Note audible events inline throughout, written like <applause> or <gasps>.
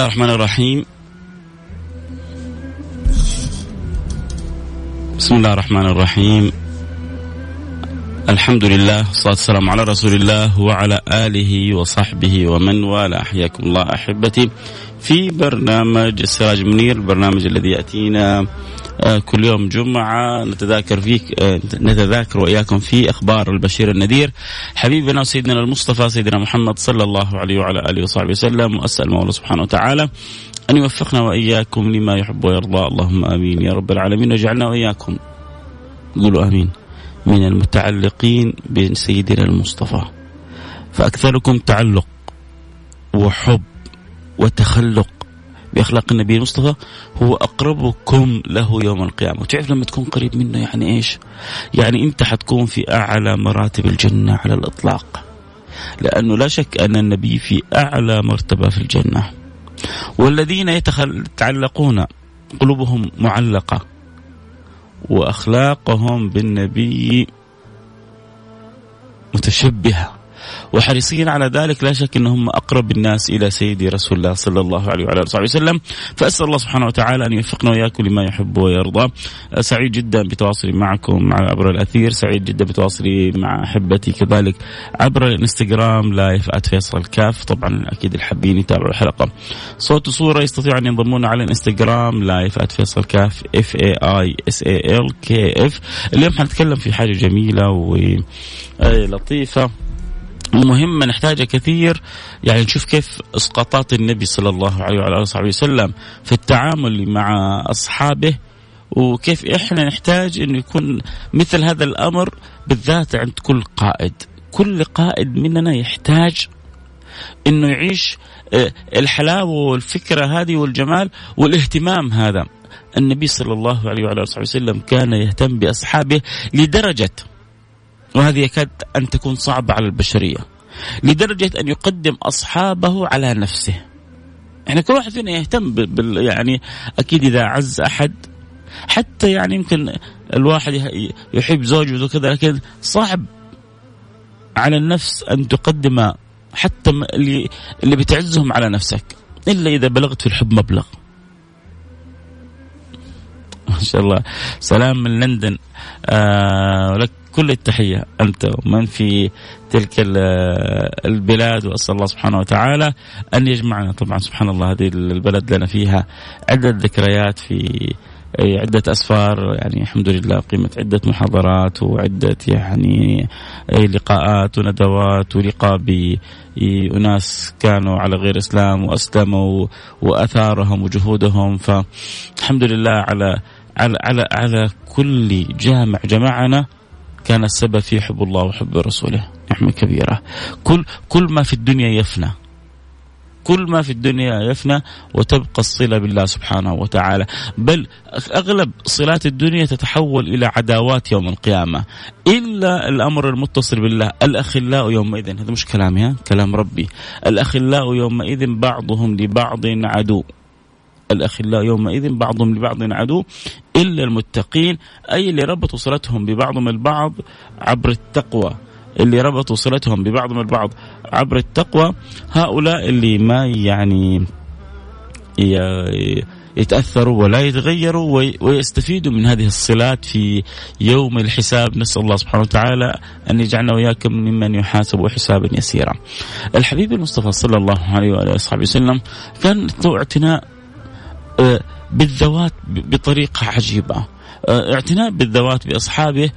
الله الرحمن الرحيم بسم الله الرحمن الرحيم الحمد لله والصلاة والسلام على رسول الله وعلى آله وصحبه ومن والاه حياكم الله أحبتي في برنامج السراج منير البرنامج الذي يأتينا كل يوم جمعة نتذاكر فيك آه، نتذاكر وإياكم في أخبار البشير النذير. حبيبنا وسيدنا المصطفى سيدنا محمد صلى الله عليه وعلى آله وصحبه وسلم. وأسأل المولى سبحانه وتعالى أن يوفقنا وإياكم لما يحب ويرضى. اللهم آمين يا رب العالمين. واجعلنا وإياكم قولوا آمين من المتعلقين بسيدنا المصطفى. فأكثركم تعلق وحب وتخلق بأخلاق النبي المصطفى هو أقربكم له يوم القيامة، وتعرف لما تكون قريب منه يعني إيش؟ يعني أنت حتكون في أعلى مراتب الجنة على الإطلاق. لأنه لا شك أن النبي في أعلى مرتبة في الجنة. والذين يتعلقون قلوبهم معلقة وأخلاقهم بالنبي متشبهة وحريصين على ذلك لا شك إنهم أقرب الناس إلى سيدي رسول الله صلى الله عليه وعلى آله وسلم. فأسأل الله سبحانه وتعالى أن يوفقنا وإياكم لما يحب ويرضى. سعيد جدا بتواصلي معكم عبر الأثير. سعيد جدا بتواصلي مع أحبتي كذلك عبر الإنستغرام live @فيصل كاف طبعا أكيد الحابين يتابعوا الحلقة. صوت وصورة يستطيعوا أن ينضمون على الإنستغرام live @فيصل كاف F A I S A L K F اليوم حنتكلم في حاجة جميلة ولطيفه مهمة نحتاجها كثير يعني نشوف كيف اسقاطات النبي صلى الله عليه وعلى آله وصحبه وسلم في التعامل مع أصحابه وكيف إحنا نحتاج إنه يكون مثل هذا الأمر بالذات عند كل قائد. كل قائد مننا يحتاج إنه يعيش آه، الحلاوة والفكرة هذه والجمال والاهتمام هذا. النبي صلى الله عليه وعلى آله وسلم كان يهتم بأصحابه لدرجة وهذه يكاد أن تكون صعبة على البشرية لدرجة أن يقدم أصحابه على نفسه. يعني كل واحد فينا يهتم بال يعني أكيد إذا عز أحد حتى يعني يمكن الواحد يحب زوجه وكذا لكن صعب على النفس أن تقدم حتى اللي اللي بتعزهم على نفسك إلا إذا بلغت في الحب مبلغ. ما شاء الله. سلام من لندن. آه لك كل التحية. أنت ومن في تلك البلاد وأسأل الله سبحانه وتعالى أن يجمعنا. طبعا سبحان الله هذه البلد لنا فيها عدة ذكريات في عدة أسفار. يعني الحمد لله قيمة عدة محاضرات وعدة يعني لقاءات وندوات ولقاء بأناس كانوا على غير إسلام وأسلموا وأثارهم وجهودهم. فالحمد لله على على على على كل جامع جمعنا. كان السبب في حب الله وحب رسوله. نعمة كبيرة. كل كل ما في الدنيا يفنى. كل ما في الدنيا يفنى وتبقى الصلة بالله سبحانه وتعالى. بل أغلب صلات الدنيا تتحول إلى عداوات يوم القيامة. إلا الأمر المتصل بالله الأخلاء يومئذ. هذا مش كلامي ها؟ كلام ربي. الأخلاء يومئذ بعضهم لبعض عدو. الأخلاء يومئذ بعضهم لبعض عدو إلا المتقين أي اللي ربطوا صلتهم ببعضهم البعض عبر التقوى اللي ربطوا صلتهم ببعضهم البعض عبر التقوى هؤلاء اللي ما يعني يتأثروا ولا يتغيروا ويستفيدوا من هذه الصلات في يوم الحساب نسأل الله سبحانه وتعالى أن يجعلنا وإياكم ممن يحاسب حسابا يسيرا. الحبيب المصطفى صلى الله عليه وآله وصحبه وسلم كان اعتناء بالذوات بطريقة عجيبة. آه، اعتناء بالذوات بأصحابه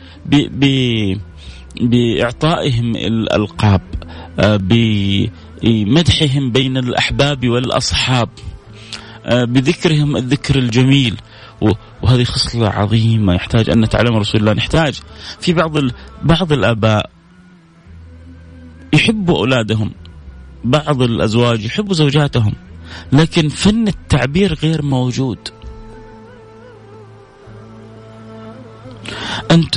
بإعطائهم الألقاب آه، بمدحهم بين الأحباب والأصحاب آه، بذكرهم الذكر الجميل. وهذه خصلة عظيمة يحتاج أن نتعلم رسول الله نحتاج. في بعض بعض الآباء يحبوا أولادهم بعض الأزواج يحبوا زوجاتهم. لكن فن التعبير غير موجود. أنت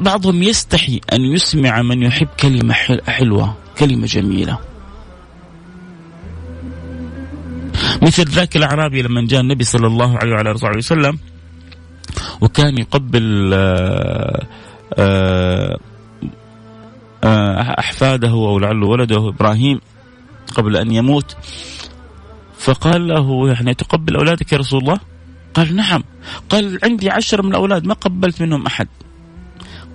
بعضهم يستحي أن يسمع من يحب كلمة حلوة كلمة جميلة. مثل ذاك الأعرابي لما جاء النبي صلى الله عليه وعلى آله وسلم وكان يقبل آه، آه، أحفاده أو لعله ولده إبراهيم قبل أن يموت. فقال له يعني تقبل أولادك يا رسول الله؟ قال نعم. قال عندي عشرة من الأولاد ما قبلت منهم أحد.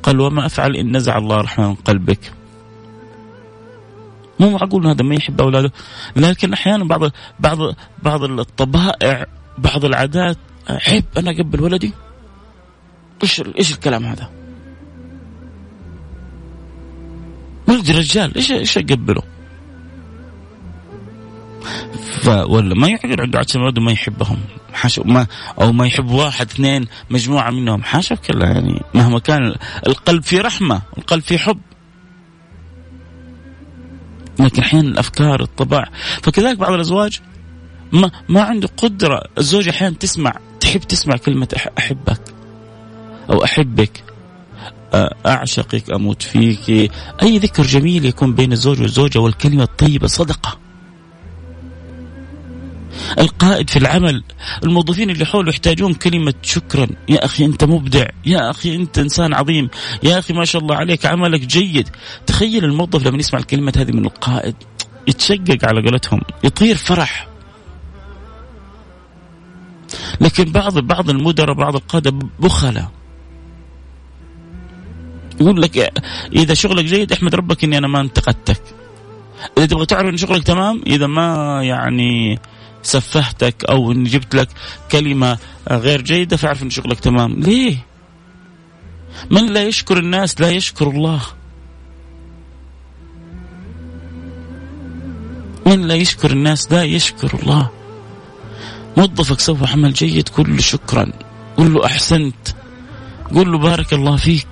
قال وما أفعل إن نزع الله رحمة من قلبك. مو معقول هذا ما يحب أولاده؟ لكن أحيانا بعض بعض بعض الطبائع بعض العادات أحب أنا أقبل ولدي؟ إيش إيش الكلام هذا؟ ولدي رجال إيش إيش أقبله؟ ف ولا ما يعقل عنده عشر أولاد وما يحبهم. حاشا ما أو ما يحب واحد اثنين مجموعة منهم. حاشا كلا يعني مهما كان القلب في رحمة القلب في حب. لكن أحيانا الأفكار الطباع فكذلك بعض الأزواج ما ما عنده قدرة. الزوجه أحيانا تسمع تحب تسمع كلمة أحبك أو أحبك. أعشقك أموت فيك. أي ذكر جميل يكون بين الزوج والزوجة والكلمة الطيبة صدقة. القائد في العمل. الموظفين اللي حوله يحتاجون كلمة شكرا. يا أخي أنت مبدع. يا أخي أنت إنسان عظيم. يا أخي ما شاء الله عليك عملك جيد. تخيل الموظف لما يسمع الكلمة هذه من القائد يتشقق على قولتهم يطير فرح. لكن بعض بعض المدراء بعض القادة بخلة. يقول لك إذا شغلك جيد احمد ربك إني أنا ما أنتقدتك. إذا تبغى تعرف إن شغلك تمام إذا ما يعني سفهتك أو اني جبت لك كلمة غير جيدة فاعرف إن شغلك تمام. ليه؟ من لا يشكر الناس لا يشكر الله. من لا يشكر الناس لا يشكر الله. موظفك سوى عمل جيد قل له شكرا. قل له أحسنت. قل له بارك الله فيك.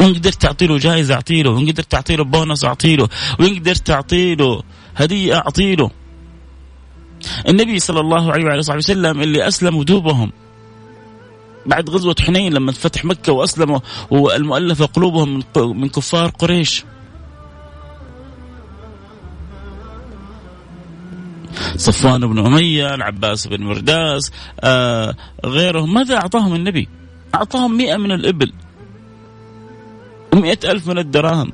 وإن قدرت تعطي له جائزة أعطي له وإن قدرت تعطي له بونص أعطي له وإن قدرت تعطي له هدية أعطي له. النبي صلى الله عليه وعلى وصحبه وسلم اللي أسلموا دوبهم بعد غزوة حنين لما فتح مكة وأسلموا والمؤلفة قلوبهم من كفار قريش. صفوان بن أمية العباس بن مرداس آه غيرهم. ماذا أعطاهم النبي؟ أعطاهم مئة من الإبل. ومئة ألف من الدراهم.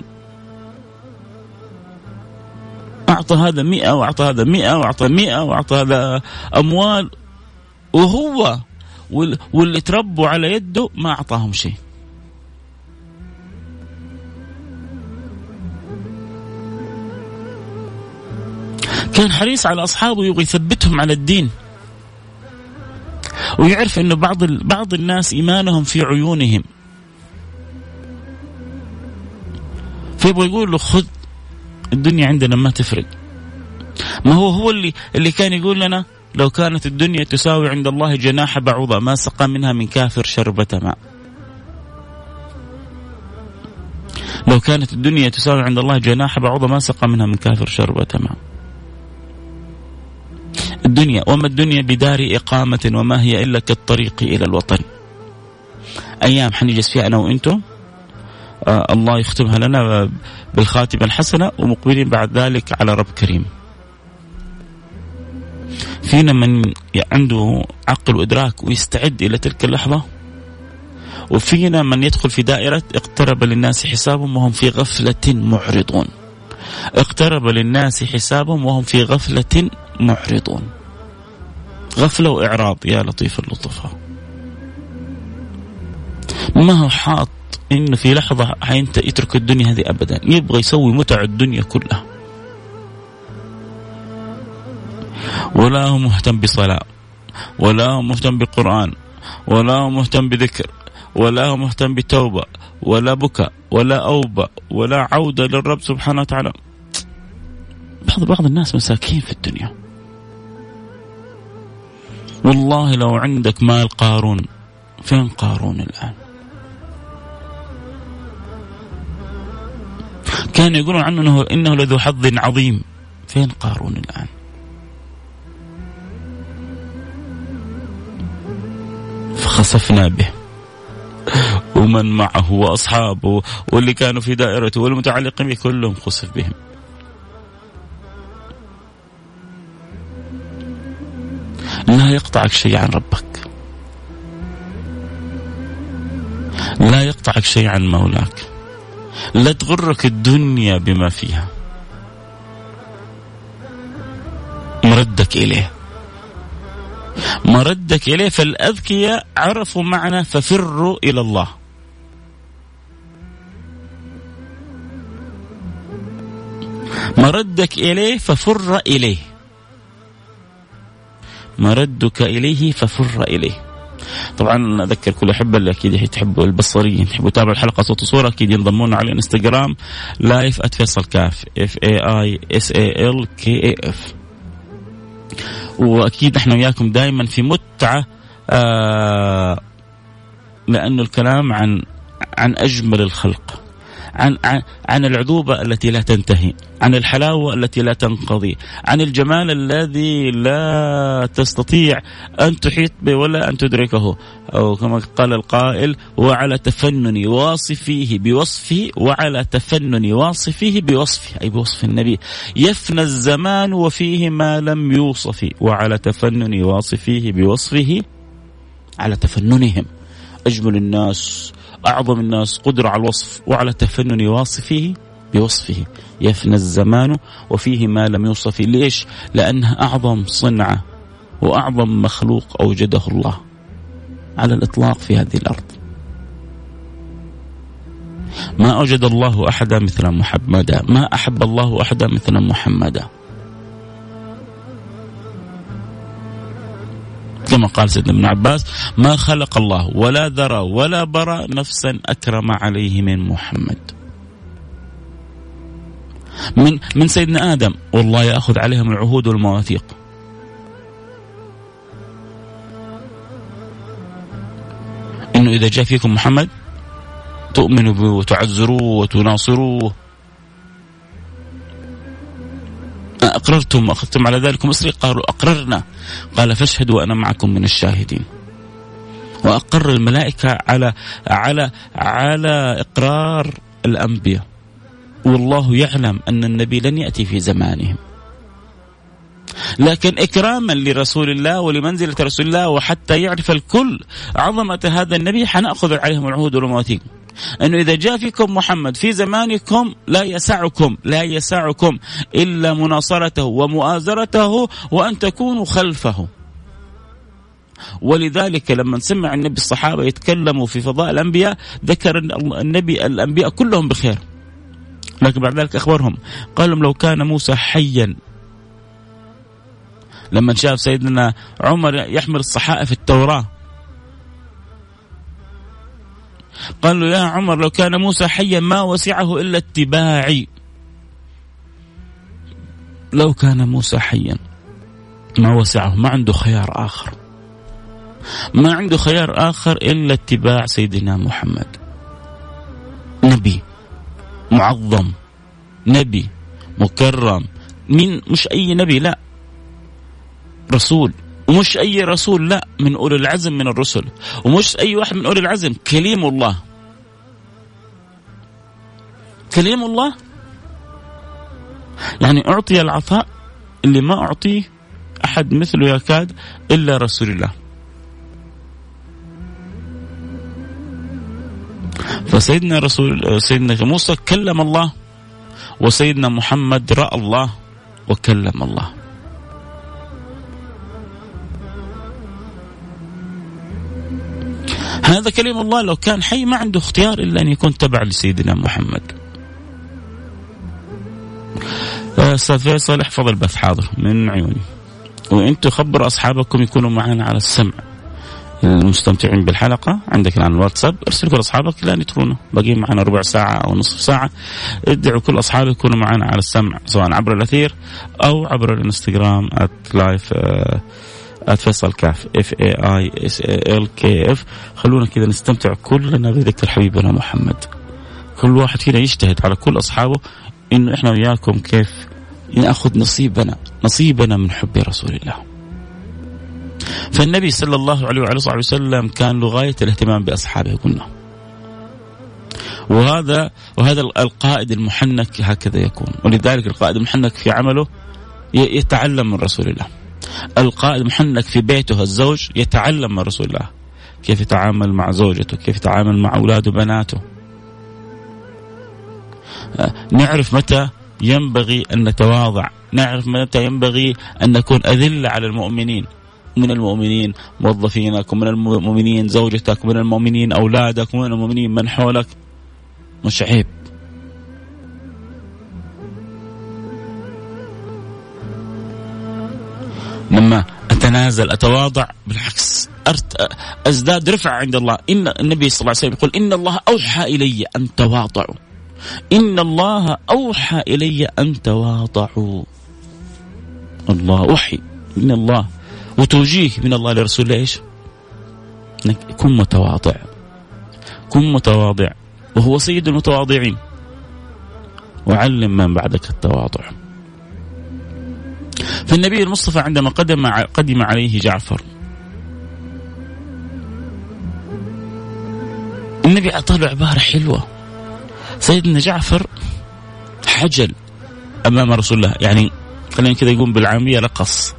أعطى هذا مئة وأعطى هذا مئة وأعطى مئة وأعطى هذا أموال وهو واللي تربوا على يده ما أعطاهم شيء. كان حريص على أصحابه يبغى يثبتهم على الدين ويعرف إنه بعض بعض الناس إيمانهم في عيونهم. فيبغى يقول له خذ الدنيا عندنا ما تفرق. ما هو هو اللي اللي كان يقول لنا لو كانت الدنيا تساوي عند الله جناح بعوضة ما سقى منها من كافر شربة ماء. لو كانت الدنيا تساوي عند الله جناح بعوضة ما سقى منها من كافر شربة ماء. الدنيا وما الدنيا بدار إقامة وما هي إلا كالطريق إلى الوطن. أيام حنجلس فيها أنا وأنتم؟ الله يختمها لنا بالخاتمة الحسنة ومقبلين بعد ذلك على رب كريم. فينا من عنده عقل وإدراك ويستعد إلى تلك اللحظة. وفينا من يدخل في دائرة اقترب للناس حسابهم وهم في غفلة معرضون. اقترب للناس حسابهم وهم في غفلة معرضون. غفلة وإعراض يا لطيف اللطفاء. ما هو حاط انه في لحظة حينت يترك الدنيا هذه ابدا يبغى يسوي متع الدنيا كلها. ولا هو مهتم بصلاة ولا هو مهتم بقرآن ولا هو مهتم بذكر ولا هو مهتم بتوبة ولا بكاء ولا أوبة ولا عودة للرب سبحانه وتعالى. بعض بعض الناس مساكين في الدنيا. والله لو عندك مال قارون فين قارون الآن؟ كانوا يقولون عنه انه إنه لذو حظ عظيم. فين قارون الآن؟ فخسفنا به. ومن معه وأصحابه واللي كانوا في دائرته والمتعلقين به كلهم خسف بهم. لا يقطعك شيء عن ربك. لا يقطعك شيء عن مولاك. لا تغرك الدنيا بما فيها. مردك إليه. مردك إليه فالأذكياء عرفوا معنى ففروا إلى الله. مردك إليه ففر إليه. مردك إليه ففر إليه. طبعا أذكر كل أحبة اللي أكيد يحبوا البصريين يحبوا يتابعوا الحلقة صوت وصورة أكيد ينضمون على الانستغرام live @فيصل كاف F A I S A L K A F وأكيد إحنا وياكم دائما في متعة آه لأنه الكلام عن عن أجمل الخلق. عن عن عن العذوبة التي لا تنتهي، عن الحلاوة التي لا تنقضي، عن الجمال الذي لا تستطيع أن تحيط به ولا أن تدركه، أو كما قال القائل: وعلى تفنن واصفيه بوصفه وعلى تفنن واصفيه بوصفه، أي بوصف النبي، يفنى الزمان وفيه ما لم يوصف، وعلى تفنن واصفيه بوصفه على تفننهم. أجمل الناس أعظم الناس قدرة على الوصف وعلى تفنن واصفه بوصفه. يفنى الزمان وفيه ما لم يوصف. ليش؟ لأنها أعظم صنعة وأعظم مخلوق أوجده الله على الإطلاق في هذه الأرض. ما أوجد الله أحدا مثل محمدا ما أحب الله أحدا مثل محمدا كما قال سيدنا ابن عباس ما خلق الله ولا ذرى ولا برى نفسا أكرم عليه من محمد. من من سيدنا آدم والله يأخذ عليهم العهود والمواثيق. إنه إذا جاء فيكم محمد تؤمنوا به وتعزروه وتناصروه. أقررتم وأخذتم على ذلك مصري؟ قالوا أقررنا. قال فاشهدوا وأنا معكم من الشاهدين. وأقر الملائكة على على على إقرار الأنبياء. والله يعلم أن النبي لن يأتي في زمانهم. لكن إكراما لرسول الله ولمنزلة رسول الله وحتى يعرف الكل عظمة هذا النبي حنأخذ عليهم العهود والمواثيق أنه إذا جاء فيكم محمد في زمانكم لا يسعكم لا يسعكم إلا مناصرته ومؤازرته وأن تكونوا خلفه. ولذلك لما سمع النبي الصحابة يتكلموا في فضاء الأنبياء ذكر النبي الأنبياء كلهم بخير. لكن بعد ذلك أخبرهم قال لهم لو كان موسى حيا لما شاف سيدنا عمر يحمل الصحائف التوراة قال له يا عمر لو كان موسى حيا ما وسعه إلا اتباعي. لو كان موسى حيا ما وسعه ما عنده خيار آخر. ما عنده خيار آخر إلا اتباع سيدنا محمد. نبي معظم نبي مكرم من مش أي نبي لا. رسول. ومش أي رسول لا من أولي العزم من الرسل. ومش أي واحد من أولي العزم. كليم الله. كليم الله؟ يعني أعطي العطاء اللي ما أعطيه أحد مثله يكاد إلا رسول الله. فسيدنا رسول سيدنا موسى كلم الله وسيدنا محمد رأى الله وكلم الله. هذا كلام الله لو كان حي ما عنده اختيار إلا أن يكون تبع لسيدنا محمد. أستاذ فيصل احفظ البث حاضر من عيوني. وأنتم خبروا أصحابكم يكونوا معنا على السمع. المستمتعين بالحلقة عندك الآن الواتساب أرسل كل أصحابك لا يترونه باقيين معنا ربع ساعة أو نصف ساعة. ادعوا كل أصحابك يكونوا معنا على السمع سواء عبر الأثير أو عبر الانستغرام live فيصل كاف F A I S L K F خلونا كذا نستمتع كلنا بذكر حبيبنا محمد. كل واحد فينا يجتهد على كل أصحابه إنه إحنا وياكم كيف ناخذ نصيبنا نصيبنا من حب رسول الله. فالنبي صلى الله عليه وعلى صحبه وسلم كان له غاية الاهتمام بأصحابه قلنا. وهذا وهذا القائد المحنك هكذا يكون. ولذلك القائد المحنك في عمله يتعلم من رسول الله. القائد المحنك في بيته الزوج يتعلم من رسول الله. كيف يتعامل مع زوجته كيف يتعامل مع أولاده وبناته. نعرف متى ينبغي أن نتواضع. نعرف متى ينبغي أن نكون أذلة على المؤمنين. من المؤمنين موظفينك ومن المؤمنين زوجتك ومن المؤمنين أولادك ومن المؤمنين من حولك. مش عيب. لما أتنازل أتواضع بالعكس. أزداد رفعه عند الله. ان النبي صلى الله عليه وسلم يقول إن الله أوحى إلي أن تواضعوا. إن الله أوحى إلي أن تواضعوا. الله وحي من الله وتوجيه من الله لرسوله إيش؟ إنك كن متواضع. كن متواضع. وهو سيد المتواضعين. وعلم من بعدك التواضع. فالنبي المصطفى عندما قدم قدم عليه جعفر النبي له عبارة حلوة. سيدنا جعفر حجل أمام رسول الله. يعني خلينا كذا يقوم بالعامية رقص.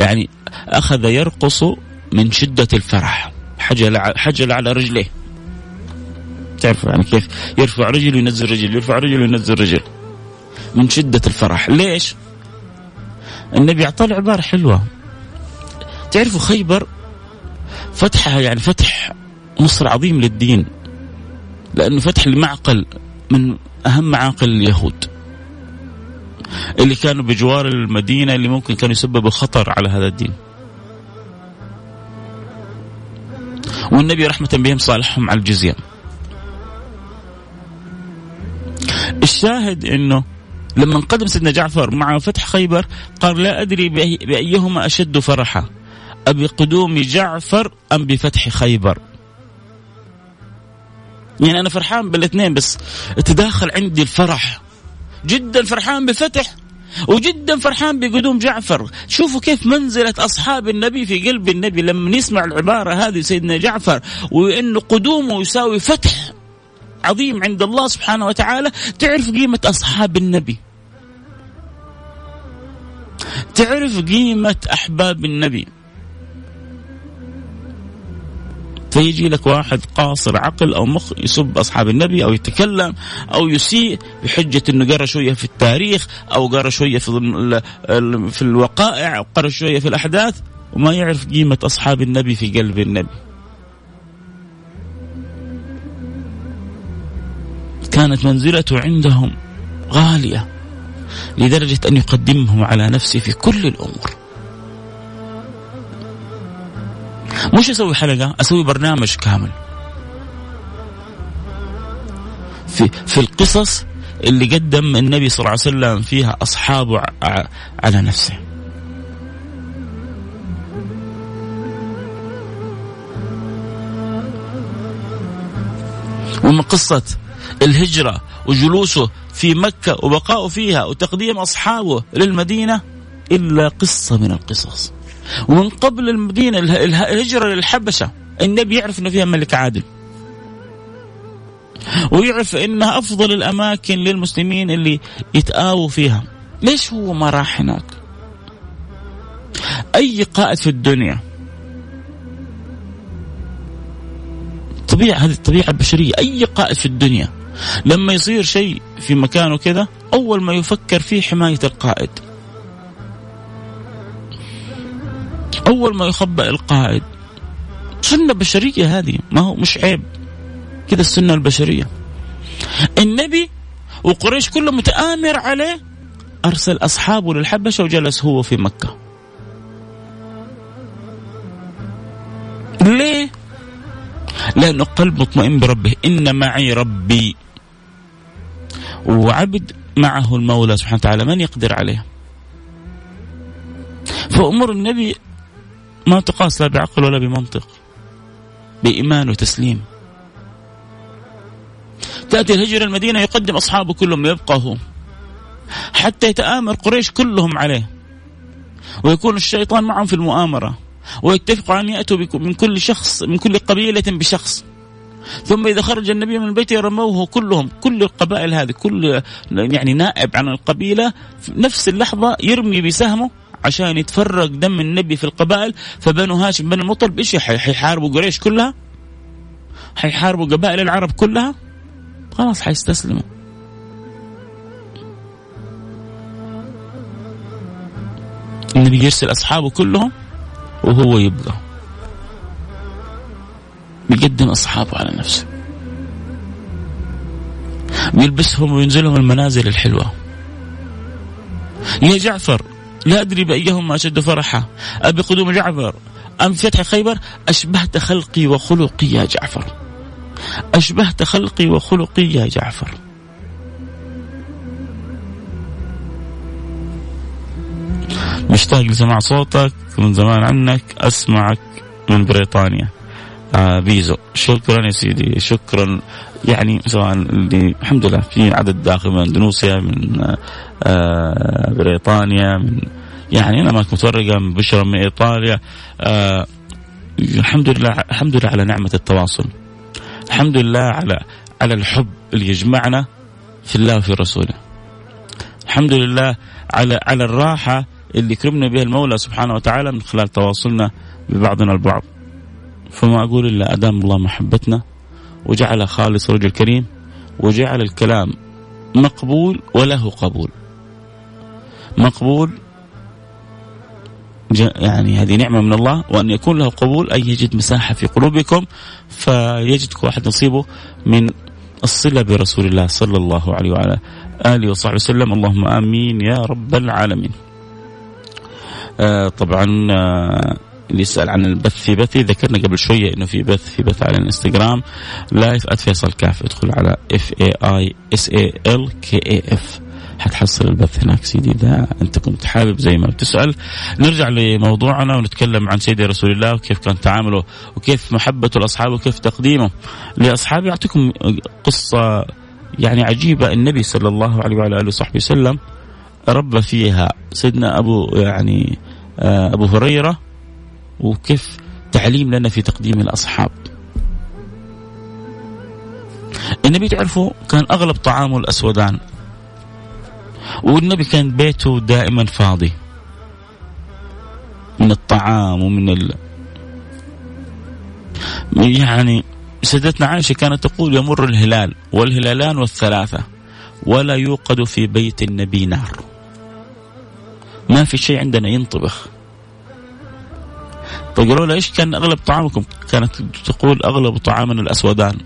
يعني أخذ يرقص من شدة الفرح. حجل حجل على رجليه. تعرف يعني كيف؟ يرفع رجل وينزل رجل يرفع رجل وينزل رجل. من شدة الفرح. ليش؟ النبي أعطاه عبارة حلوة. تعرفوا خيبر فتحها يعني فتح نصر عظيم للدين لأنه فتح لمعقل من أهم معاقل اليهود. اللي كانوا بجوار المدينة اللي ممكن كانوا يسببوا خطر على هذا الدين. والنبي رحمة بهم صالحهم على الجزية. الشاهد إنه لما انقدم سيدنا جعفر مع فتح خيبر قال لا أدري بأيهما أشد فرحا أبقدوم جعفر أم بفتح خيبر؟ يعني أنا فرحان بالاثنين بس تداخل عندي الفرح. جدا فرحان بفتح وجدا فرحان بقدوم جعفر. شوفوا كيف منزلة أصحاب النبي في قلب النبي لما يسمع العبارة هذه سيدنا جعفر وأنه قدومه يساوي فتح عظيم عند الله سبحانه وتعالى تعرف قيمة أصحاب النبي. تعرف قيمة أحباب النبي فيجي لك واحد قاصر عقل أو مخ يسب أصحاب النبي أو يتكلم أو يسيء بحجة إنه قرأ شوية في التاريخ أو قرأ شوية في في الوقائع أو قرأ شوية في الأحداث وما يعرف قيمة أصحاب النبي في قلب النبي. كانت منزلته عندهم غالية لدرجة أن يقدمهم على نفسه في كل الأمور. مش أسوي حلقة أسوي برنامج كامل في في القصص اللي قدم النبي صلى الله عليه وسلم فيها اصحابه على نفسه ومن قصة الهجرة وجلوسه في مكة وبقائه فيها وتقديم أصحابه للمدينة إلا قصة من القصص. ومن قبل المدينة الهجرة للحبشة النبي يعرف أنه فيها ملك عادل. ويعرف انها أفضل الأماكن للمسلمين اللي يتآووا فيها. ليش هو ما راح هناك؟ أي قائد في الدنيا؟ طبيعة هذه الطبيعة البشرية أي قائد في الدنيا؟ لما يصير شيء في مكانه كذا أول ما يفكر فيه حماية القائد. أول ما يخبأ القائد. سنة بشرية هذه ما هو مش عيب. كذا السنة البشرية. النبي وقريش كله متآمر عليه أرسل أصحابه للحبشة وجلس هو في مكة. ليه؟ لأنه قلب مطمئن بربه. إن معي ربي. وعبد معه المولى سبحانه وتعالى من يقدر عليه؟ فأمور النبي ما تقاس لا بعقل ولا بمنطق بإيمان وتسليم. تأتي الهجرة المدينة يقدم أصحابه كلهم يبقى هو حتى يتآمر قريش كلهم عليه. ويكون الشيطان معهم في المؤامرة. ويتفقوا أن يأتوا من كل شخص من كل قبيلة بشخص. ثم إذا خرج النبي من البيت رموه كلهم كل القبائل هذه كل يعني نائب عن القبيلة في نفس اللحظة يرمي بسهمه عشان يتفرق دم النبي في القبائل فبنو هاشم بن المطلب إيش حيحاربوا قريش كلها؟ حيحاربوا قبائل العرب كلها؟ خلاص حيستسلموا النبي يرسل أصحابه كلهم وهو يبقى بيقدم أصحابه على نفسه. بيلبسهم وينزلهم المنازل الحلوة. يا جعفر لا أدري بأيهما أشد فرحا. أبي قدوم جعفر أم فتح خيبر؟ أشبهت خلقي وخلقي يا جعفر. أشبهت خلقي وخلقي يا جعفر. مشتاق لسماع صوتك من زمان عنك أسمعك من بريطانيا. آه بيزو شكرا يا سيدي. شكرا. يعني سواء اللي الحمد لله في عدد داخل من إندونيسيا من آه بريطانيا من يعني أنا ما متفرقه من بشرى من إيطاليا. آه الحمد لله الحمد لله على نعمة التواصل. الحمد لله على على الحب اللي يجمعنا في الله وفي رسوله. الحمد لله على على الراحة اللي يكرمنا بها المولى سبحانه وتعالى من خلال تواصلنا ببعضنا البعض. فما أقول إلا أدام الله محبتنا وجعل خالص رجل كريم وجعل الكلام مقبول وله قبول. مقبول يعني هذه نعمة من الله وأن يكون له قبول أن يجد مساحة في قلوبكم فيجد كل واحد نصيبه من الصلة برسول الله صلى الله عليه وعلى آله وصحبه وسلم. اللهم آمين يا رب العالمين. آه طبعا آه اللي يسأل عن البث في بثي. ذكرنا قبل شوية إنه في بث في بث على الإنستغرام. live @فيصل كاف ادخل على F A I S A L K A F حتحصل البث هناك سيدي. إذا أنت كنت حابب زي ما بتسأل. نرجع لموضوعنا ونتكلم عن سيدي رسول الله وكيف كان تعامله وكيف محبته لأصحابه وكيف تقديمه. لاصحابه يعطيكم قصة يعني عجيبة. النبي صلى الله عليه وعلى آله وصحبه وسلم ربى فيها. سيدنا أبو يعني آه، أبو هريرة وكيف تعليم لنا في تقديم الأصحاب. النبي تعرفوا كان أغلب طعامه الأسودان والنبي كان بيته دائما فاضي. من الطعام ومن ال... يعني سيدتنا عائشة كانت تقول يمر الهلال والهلالان والثلاثة ولا يوقد في بيت النبي نار. ما في شيء عندنا ينطبخ. فقالوا له إيش كان أغلب طعامكم؟ كانت تقول أغلب طعامنا الأسودان.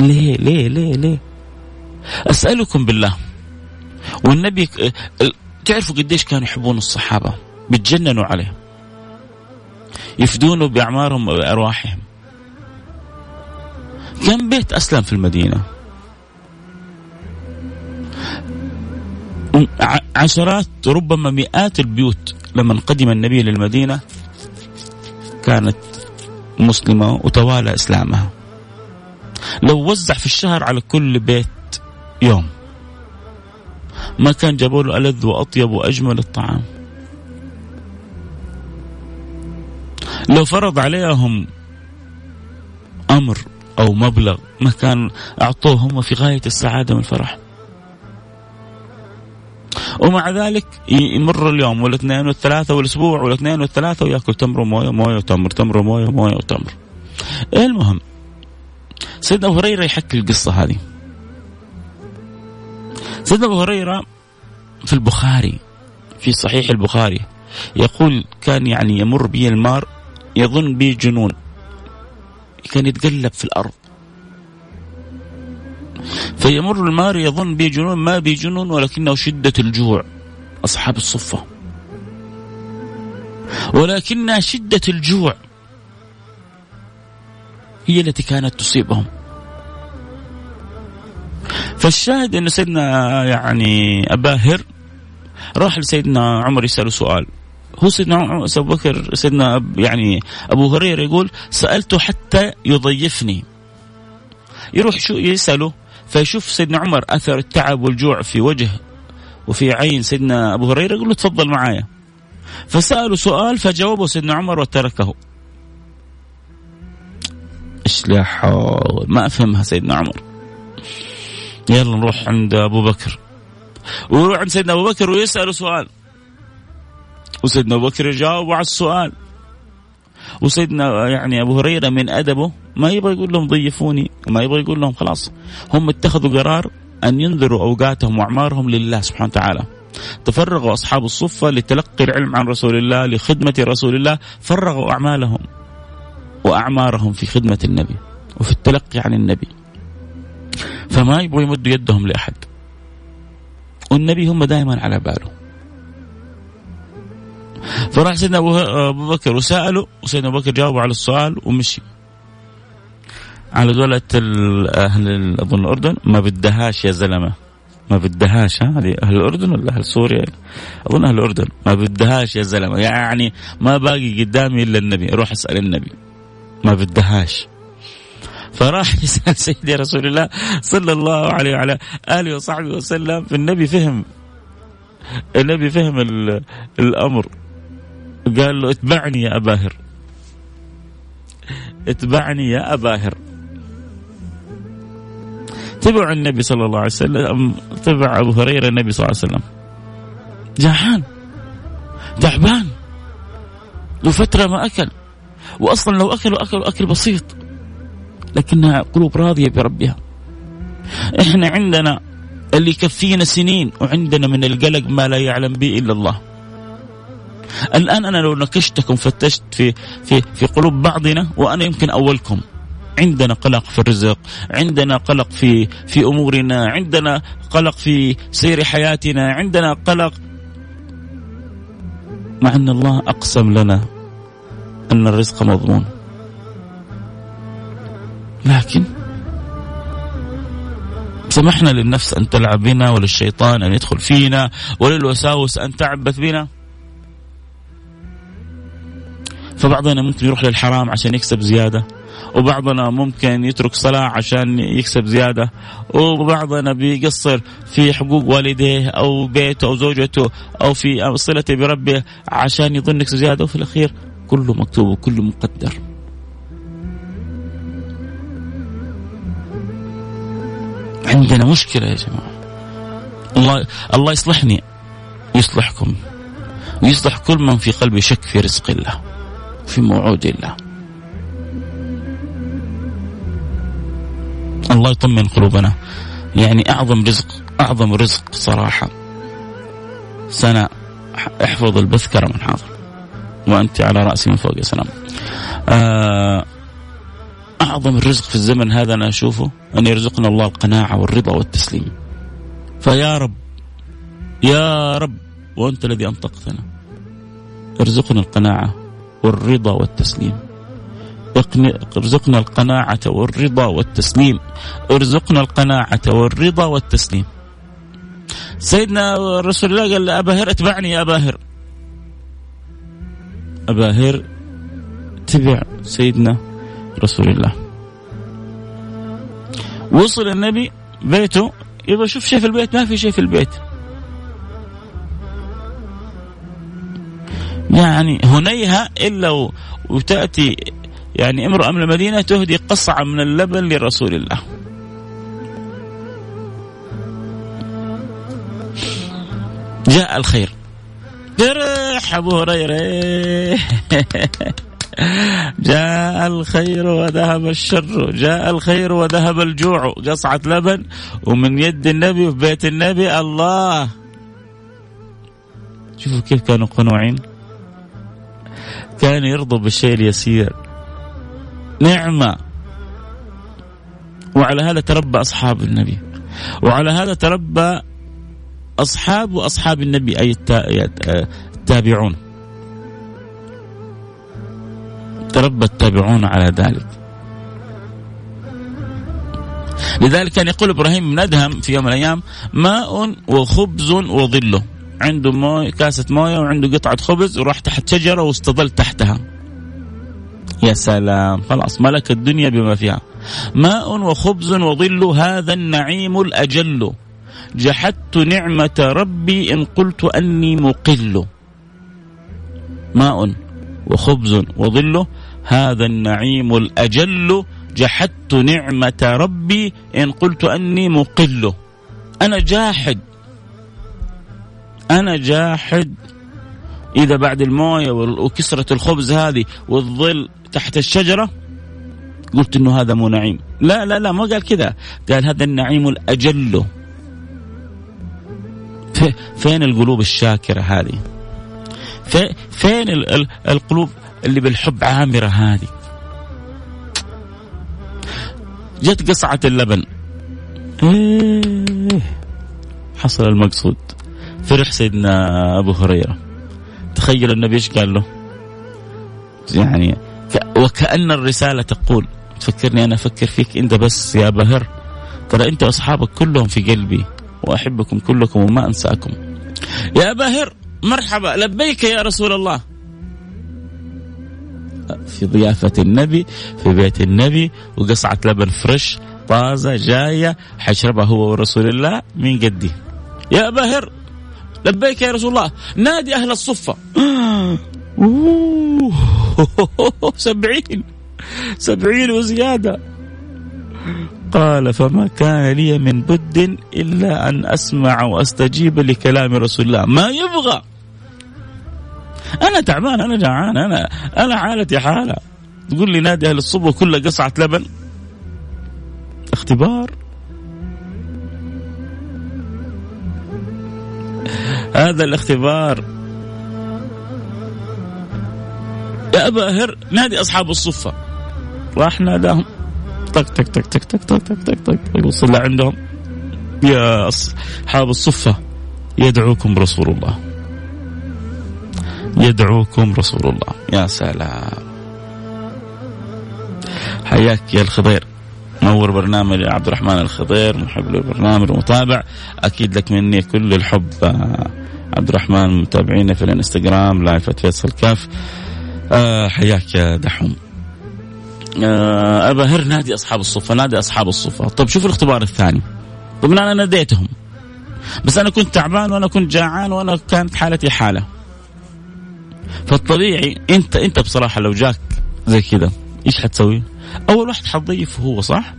ليه؟ ليه؟ ليه؟ ليه؟ أسألكم بالله. والنبي تعرفوا قديش كانوا يحبون الصحابة؟ بيتجننوا عليه يفدونه بأعمارهم وبأرواحهم كم بيت أسلم في المدينة؟ عشرات ربما مئات البيوت لما قدم النبي للمدينة. كانت مسلمة وتوالى إسلامها. لو وزع في الشهر على كل بيت يوم. ما كان جابوا له ألذ وأطيب وأجمل الطعام. لو فرض عليهم أمر أو مبلغ ما كان أعطوه هم في غاية السعادة والفرح. ومع ذلك يمر اليوم والاثنين والثلاثة والأسبوع والاثنين والثلاثة ويأكل تمر وموية موية وتمر تمر وموية موية وتمر. المهم سيدنا أبو هريرة يحكي القصة هذه. سيدنا أبو هريرة في البخاري في صحيح البخاري يقول كان يعني يمر بي المار يظن بي جنون. كان يتقلب في الأرض. فيمر المار يظن بي جنون ما بي جنون ولكنه شدة الجوع. أصحاب الصفة. ولكنها شدة الجوع هي التي كانت تصيبهم. فالشاهد أن سيدنا يعني أباهر راح لسيدنا عمر يسأله سؤال. هو سيدنا أبو بكر سيدنا يعني أبو هريرة يقول سالته حتى يضيفني. يروح شو يسأله فيشوف سيدنا عمر أثر التعب والجوع في وجه وفي عين سيدنا أبو هريرة يقول له تفضل معايا. فساله سؤال فجاوبه سيدنا عمر وتركه. إيش لا حول ما أفهمها سيدنا عمر. يلا نروح عند أبو بكر. ويروح عند سيدنا أبو بكر ويساله سؤال. وسيدنا أبو بكر يجاوب على السؤال. وسيدنا يعني أبو هريرة من أدبه ما يبغى يقول لهم ضيفوني ما يبغى يقول لهم خلاص. هم اتخذوا قرار أن ينذروا أوقاتهم وأعمارهم لله سبحانه وتعالى. تفرغوا أصحاب الصفة لتلقي العلم عن رسول الله لخدمة رسول الله. فرغوا أعمالهم وأعمارهم في خدمة النبي وفي التلقي عن النبي. فما يبغوا يمدوا يدهم لأحد. والنبي هم دائما على باله. فراح سيدنا ابو بكر وسأله وسيدنا أبو بكر جاوب على السؤال ومشي. على قولة أهل أظن الأردن ما بدهاش يا زلمة. ما بدهاش ها؟ أهل الأردن ولا أهل سوريا؟ أظن أهل الأردن. ما بدهاش يا زلمة. يعني ما باقي قدامي إلا النبي. أروح اسأل النبي. ما بدهاش. فراح <laughs> يسأل سيدي رسول الله صلى الله عليه وعلى آله وصحبه وسلم. فالنبي فهم. النبي فهم الأمر. قال له اتبعني يا أباهر اتبعني يا أباهر تبع النبي صلى الله عليه وسلم تبع أبو هريرة النبي صلى الله عليه وسلم. جعان تعبان. له فترة ما أكل. وأصلا لو أكلوا أكلوا أكل بسيط. لكنها قلوب راضية بربها. إحنا عندنا اللي يكفينا سنين وعندنا من القلق ما لا يعلم به إلا الله. الآن أنا لو نكشتكم فتشت في في في قلوب بعضنا وأنا يمكن أولكم. عندنا قلق في الرزق عندنا قلق في في أمورنا عندنا قلق في سير حياتنا عندنا قلق. مع أن الله أقسم لنا أن الرزق مضمون. لكن سمحنا للنفس أن تلعب بنا وللشيطان أن يدخل فينا وللوساوس أن تعبث بنا. فبعضنا ممكن يروح للحرام عشان يكسب زيادة وبعضنا ممكن يترك صلاة عشان يكسب زيادة وبعضنا بيقصر في حقوق والديه أو بيته أو زوجته أو في صلته بربه عشان يظن يكسب زيادة وفي الأخير كله مكتوب وكله مقدر. عندنا مشكلة يا جماعة. الله الله يصلحني يصلحكم ويصلح كل من في قلبه شك في رزق الله. في موعود الله. الله يطمن قلوبنا. يعني أعظم رزق أعظم رزق صراحة. سنة أحفظ البث كرما حاضر. وأنت على رأسي من فوق يا سلام. آه، أعظم الرزق في الزمن هذا أنا أشوفه أن يرزقنا الله القناعة والرضا والتسليم. فيا رب يا رب وأنت الذي أنطقتنا. ارزقنا القناعة والرضا والتسليم. ارزقنا القناعة والرضا والتسليم. ارزقنا القناعة والرضا والتسليم. سيدنا رسول الله قال لأبا هر اتبعني يا أبا هر. أبا هر تبع سيدنا رسول الله. وصل النبي بيته يبغى شوف شيء في البيت؟ ما في شيء في البيت. يعني هنيها إلا وتأتي يعني امرأة من المدينة تهدي قصعة من اللبن لرسول الله. جاء الخير. فرح أبو هريرة. <laughs> جاء الخير وذهب الشر. جاء الخير وذهب الجوع. قصعة لبن ومن يد النبي وفي بيت النبي الله. شوفوا كيف كانوا قنوعين. كان يرضوا بالشيء اليسير. نعمة. وعلى هذا تربى أصحاب النبي. وعلى هذا تربى أصحاب وأصحاب النبي أي التابعون. تربى التابعون على ذلك. لذلك كان يقول إبراهيم بن ادهم في يوم من الأيام ماء وخبز وظله عنده مويه كاسة موية وعنده قطعة خبز وراح تحت شجرة واستظل تحتها. يا سلام. خلاص ملك الدنيا بما فيها. ماء وخبز وظل هذا النعيم الأجل. جحدت نعمة ربي إن قلت أني مقل. ماء وخبز وظل هذا النعيم الأجل. جحدت نعمة ربي إن قلت أني مقل. أنا جاحد. أنا جاحد. إذا بعد الموية وكسرة الخبز هذه والظل تحت الشجرة قلت إنه هذا مو نعيم. لا لا لا ما قال كذا. قال هذا النعيم الأجل. فين القلوب الشاكرة هذه؟ فين القلوب اللي بالحب عامرة هذه؟ جت قصعة اللبن. إيه حصل المقصود. فرح سيدنا أبو هريرة. تخيل النبي إيش قال له؟ يعني وكأن الرسالة تقول تفكرني أنا أفكر فيك أنت بس يا بهر. ترى أنت وأصحابك كلهم في قلبي وأحبكم كلكم وما أنساكم. يا باهر مرحبا لبيك يا رسول الله. في ضيافة النبي في بيت النبي وقصعة لبن فريش طازة جاية حيشربها هو ورسول الله من قدي. يا باهر لبيك يا رسول الله. نادي أهل الصفة. <gasps> سبعين. سبعين وزيادة. قال فما كان لي من بد إلا أن أسمع وأستجيب لكلام رسول الله. ما يبغى. أنا تعبان أنا جعان أنا أنا حالتي حالة. تقول لي نادي أهل الصبح كله قصعة لبن. اختبار. هذا الاختبار يا أبا هر نادي أصحاب الصفة راح ناداهم طق طق طق طق طق طق طق طق طق وصل لعندهم يا أصحاب الصفة يدعوكم رسول الله يدعوكم رسول الله يا سلام حياك يا الخضير نور برنامج عبد الرحمن الخضير محب للبرنامج ومتابع. أكيد لك مني كل الحب. عبد الرحمن متابعينا في الإنستغرام لايف فيصل كاف. آه حياك يا دحوم. آه أبا هر نادي أصحاب الصفة نادي أصحاب الصفة. طيب شوف الاختبار الثاني. طب أنا ناديتهم؟ بس أنا كنت تعبان وأنا كنت جاعان وأنا كانت حالتي حالة. فالطبيعي أنت أنت بصراحة لو جاك زي كذا إيش حتسوي؟ أول واحد حتضيف هو صح؟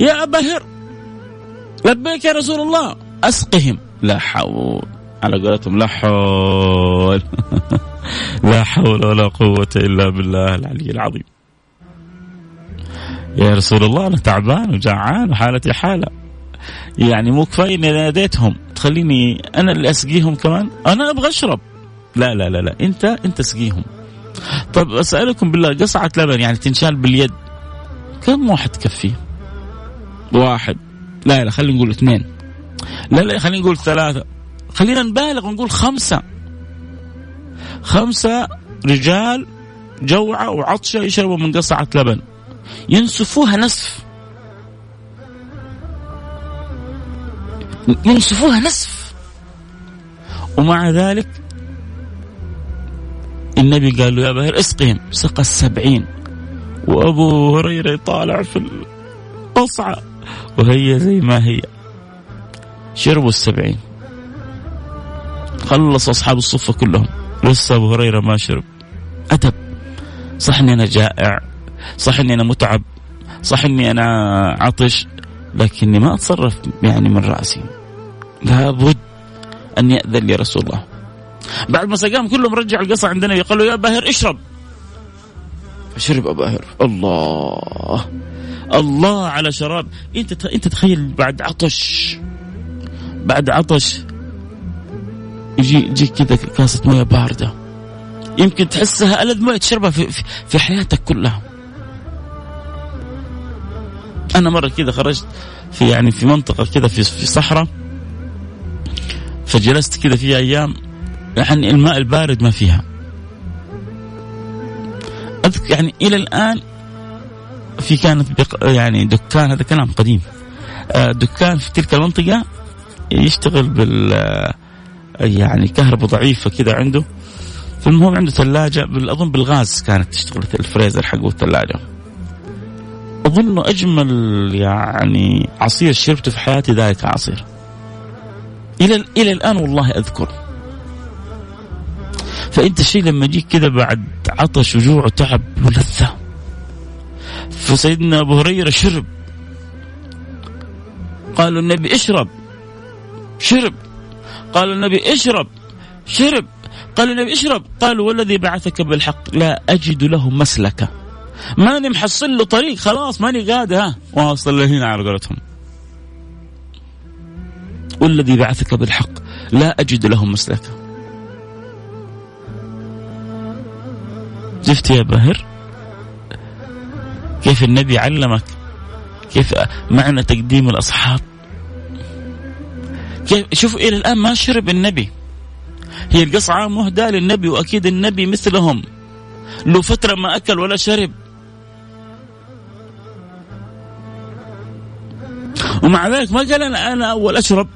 يا أبا هر لبيك يا رسول الله. أسقهم. لا حول. على قولتهم لا حول. <laughs> لا حول ولا قوة إلا بالله العلي العظيم. يا رسول الله أنا تعبان وجعان وحالتي حالة. يعني مو كفاية إني ناديتهم. تخليني أنا اللي أسقيهم كمان؟ أنا أبغى أشرب. لا لا لا لا. أنت أنت أسقيهم. طب أسألكم بالله قصعة لبن يعني تنشال باليد كم واحد تكفيه واحد. لا لا خلينا نقول اثنين. لا لا خلينا نقول ثلاثة. خلينا نبالغ ونقول خمسة. خمسة رجال جوعة وعطشة يشربوا من قصعة لبن. ينسفوها نسف. ينسفوها نسف. ومع ذلك النبي قال له يا باهر اسقهم سقى السبعين. وأبو هريرة يطالع في القصعة. وهي زي ما هي. شربوا السبعين. خلص أصحاب الصفة كلهم. لسه أبو هريرة ما شرب. أدب. صح إني أنا جائع. صح إني أنا متعب. صح إني أنا عطش. لكني ما أتصرف يعني من رأسي. لابد أن يأذن لي رسول الله. بعد ما سقاهم كلهم رجع القصة عند النبي قال له يا باهر اشرب. فشرب باهر. الله. الله على شراب. أنت أنت تخيل بعد عطش. بعد عطش. يجي يجيك كذا كاسة مويه باردة. يمكن تحسها ألذ مويه تشربها في, في, في حياتك كلها. أنا مرة كذا خرجت في يعني في منطقة كذا في في صحراء فجلست كذا في أيام يعني الماء البارد ما فيها. أذكر يعني إلى الآن في كانت يعني دكان هذا كلام قديم. آه، دكان في تلك المنطقة يشتغل بال يعني كهرباء ضعيفة كذا عنده. فالمهم عنده ثلاجة أظن بالغاز كانت تشتغل الفريزر حقه الثلاجة أظن أجمل يعني عصير شربته في حياتي ذلك العصير إلى إلى الآن والله أذكر. فانت الشيء لما يجيك كذا بعد عطش وجوع وتعب ولذة فسيدنا أبو هريرة شرب. قالوا النبي اشرب. شرب. قال النبي اشرب. شرب. قال النبي اشرب. قالوا والذي بعثك بالحق لا أجد له مسلكه ماني محصل له طريق. خلاص ماني قادر ها. واصل لهنا على قولتهم. والذي بعثك بالحق لا أجد له مسلكه شفت يا باهر كيف النبي علمك؟ كيف معنى تقديم الأصحاب؟ كيف شوف إلى الآن ما شرب النبي. هي القصعة مهداة للنبي وأكيد النبي مثلهم. له فترة ما أكل ولا شرب. ومع ذلك ما قال أنا أنا أول أشرب.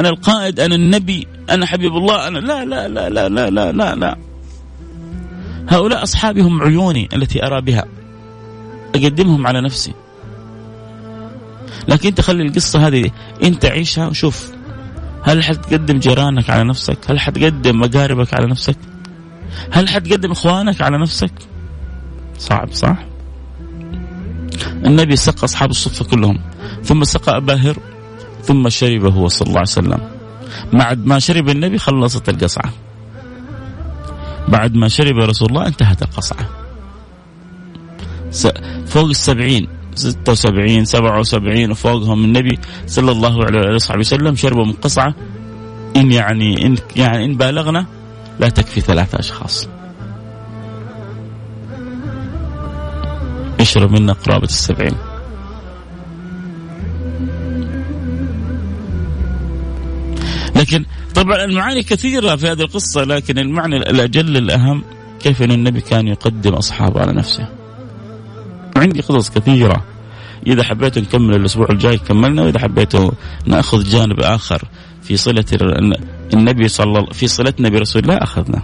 أنا القائد أنا النبي أنا حبيب الله أنا لا لا لا لا لا لا لا, لا. هؤلاء أصحابي هم عيوني التي أرى بها. أقدمهم على نفسي. لكن أنت خلي القصة هذه أنت عيشها وشوف. هل حتقدم جيرانك على نفسك؟ هل حتقدم مقاربك على نفسك؟ هل حتقدم إخوانك على نفسك؟ صعب صح؟ النبي سقى أصحاب الصفة كلهم. ثم سقى أبا هر ثم شرب هو صلى الله عليه وسلم. بعد ما شرب النبي خلصت القصعة. بعد ما شرب رسول الله انتهت القصعة. فوق السبعين ستة وسبعين سبعة وسبعين وفوقهم النبي صلى الله عليه وصحبه وسلم شربوا من قصعة. إن يعني إن يعني إن بالغنا لا تكفي ثلاثة أشخاص. يشرب منا قرابة السبعين. لكن طبعا المعاني كثيرة في هذه القصة لكن المعنى الأجل الأهم كيف أن النبي كان يقدم أصحابه على نفسه. عندي قصص كثيرة. إذا حبيتوا نكمل الأسبوع الجاي كملنا وإذا حبيتوا نأخذ جانب آخر في صلة النبي صلى في صلتنا برسول الله أخذنا.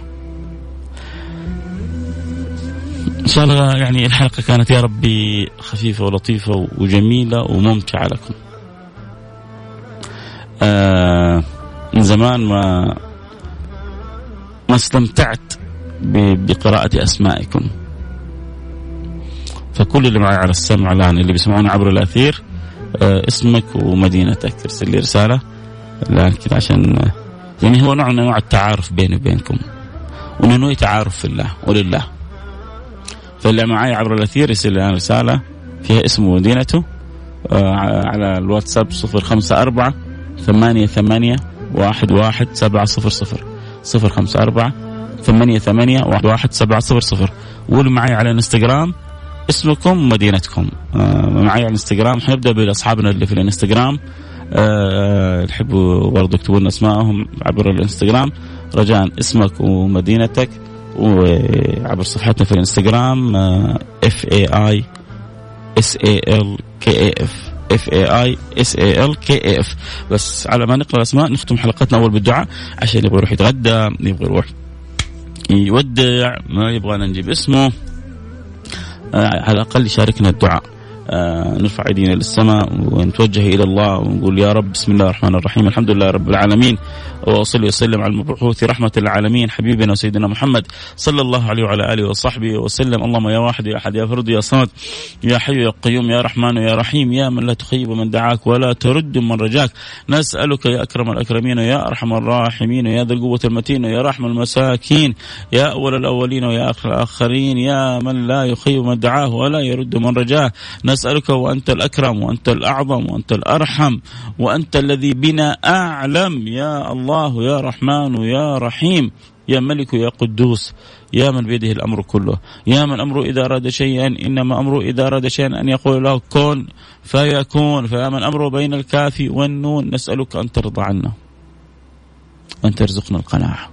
إن شاء الله يعني الحلقة كانت يا ربي خفيفة ولطيفة وجميلة وممتعة لكم. آه زمان ما ما استمتعت بقراءة أسمائكم. فكل اللي معي على السمع الآن اللي بيسمعونا عبر الأثير آه، اسمك ومدينتك. ارسل لي رسالة. الآن كذا عشان يعني هو نوع من أنواع التعارف بيني وبينكم. وننوي تعارف في الله ولله. فاللي معي عبر الأثير يرسل لي رسالة فيها اسمه ومدينته آه، على الواتساب صفر خمسة أربعة ثمانية ثمانية واحد واحد سبعة صفر صفر. صفر خمسة أربعة ثمانية ثمانية واحد واحد سبعة صفر صفر. قولوا معي على الانستغرام اسمكم ومدينتكم آه معي على الانستغرام. حنبدأ بأصحابنا اللي في الانستغرام. أه برضو يكتبوا لنا اسمائهم عبر الانستغرام. رجاء اسمك ومدينتك. وعبر صفحتنا في الانستغرام F A I S A L K A F F A I S A L K A F بس على ما نقرأ الأسماء نختم حلقتنا أول بالدعاء. عشان يبغى يروح يتغدى يبغى يروح يودع ما يبغانا نجيب اسمه. آه، على الأقل يشاركنا الدعاء. آه نرفع إيدينا للسماء ونتوجه إلى الله ونقول يا رب بسم الله الرحمن الرحيم الحمد لله رب العالمين. واصلي وسلم على المبعوث رحمة للعالمين حبيبنا وسيدنا محمد صلى الله عليه وعلى آله وصحبه وسلم. اللهم يا واحد يا أحد يا فرد يا صمد يا حي يا قيوم يا رحمن يا رحيم يا من لا تخيب من دعاك ولا ترد من رجاك. نسألك يا أكرم الأكرمين ويا أرحم الراحمين ويا ذا القوة المتين ويا رحم المساكين يا أول الأولين ويا آخر الآخرين يا من لا يخيب من دعاه ولا يرد من رجاه. نسألك وأنت الأكرم وأنت الأعظم وأنت الأرحم وأنت الذي بنا أعلم. يا الله الله يا رحمن يا رحيم يا ملك يا قدوس يا من بيده الأمر كله. يا من أمره إذا أراد شيئا إنما أمره إذا أراد شيئا أن يقول له كن فيكون. فيا من أمره بين الكاف والنون نسألك أن ترضى عنا وان ترزقنا القناعة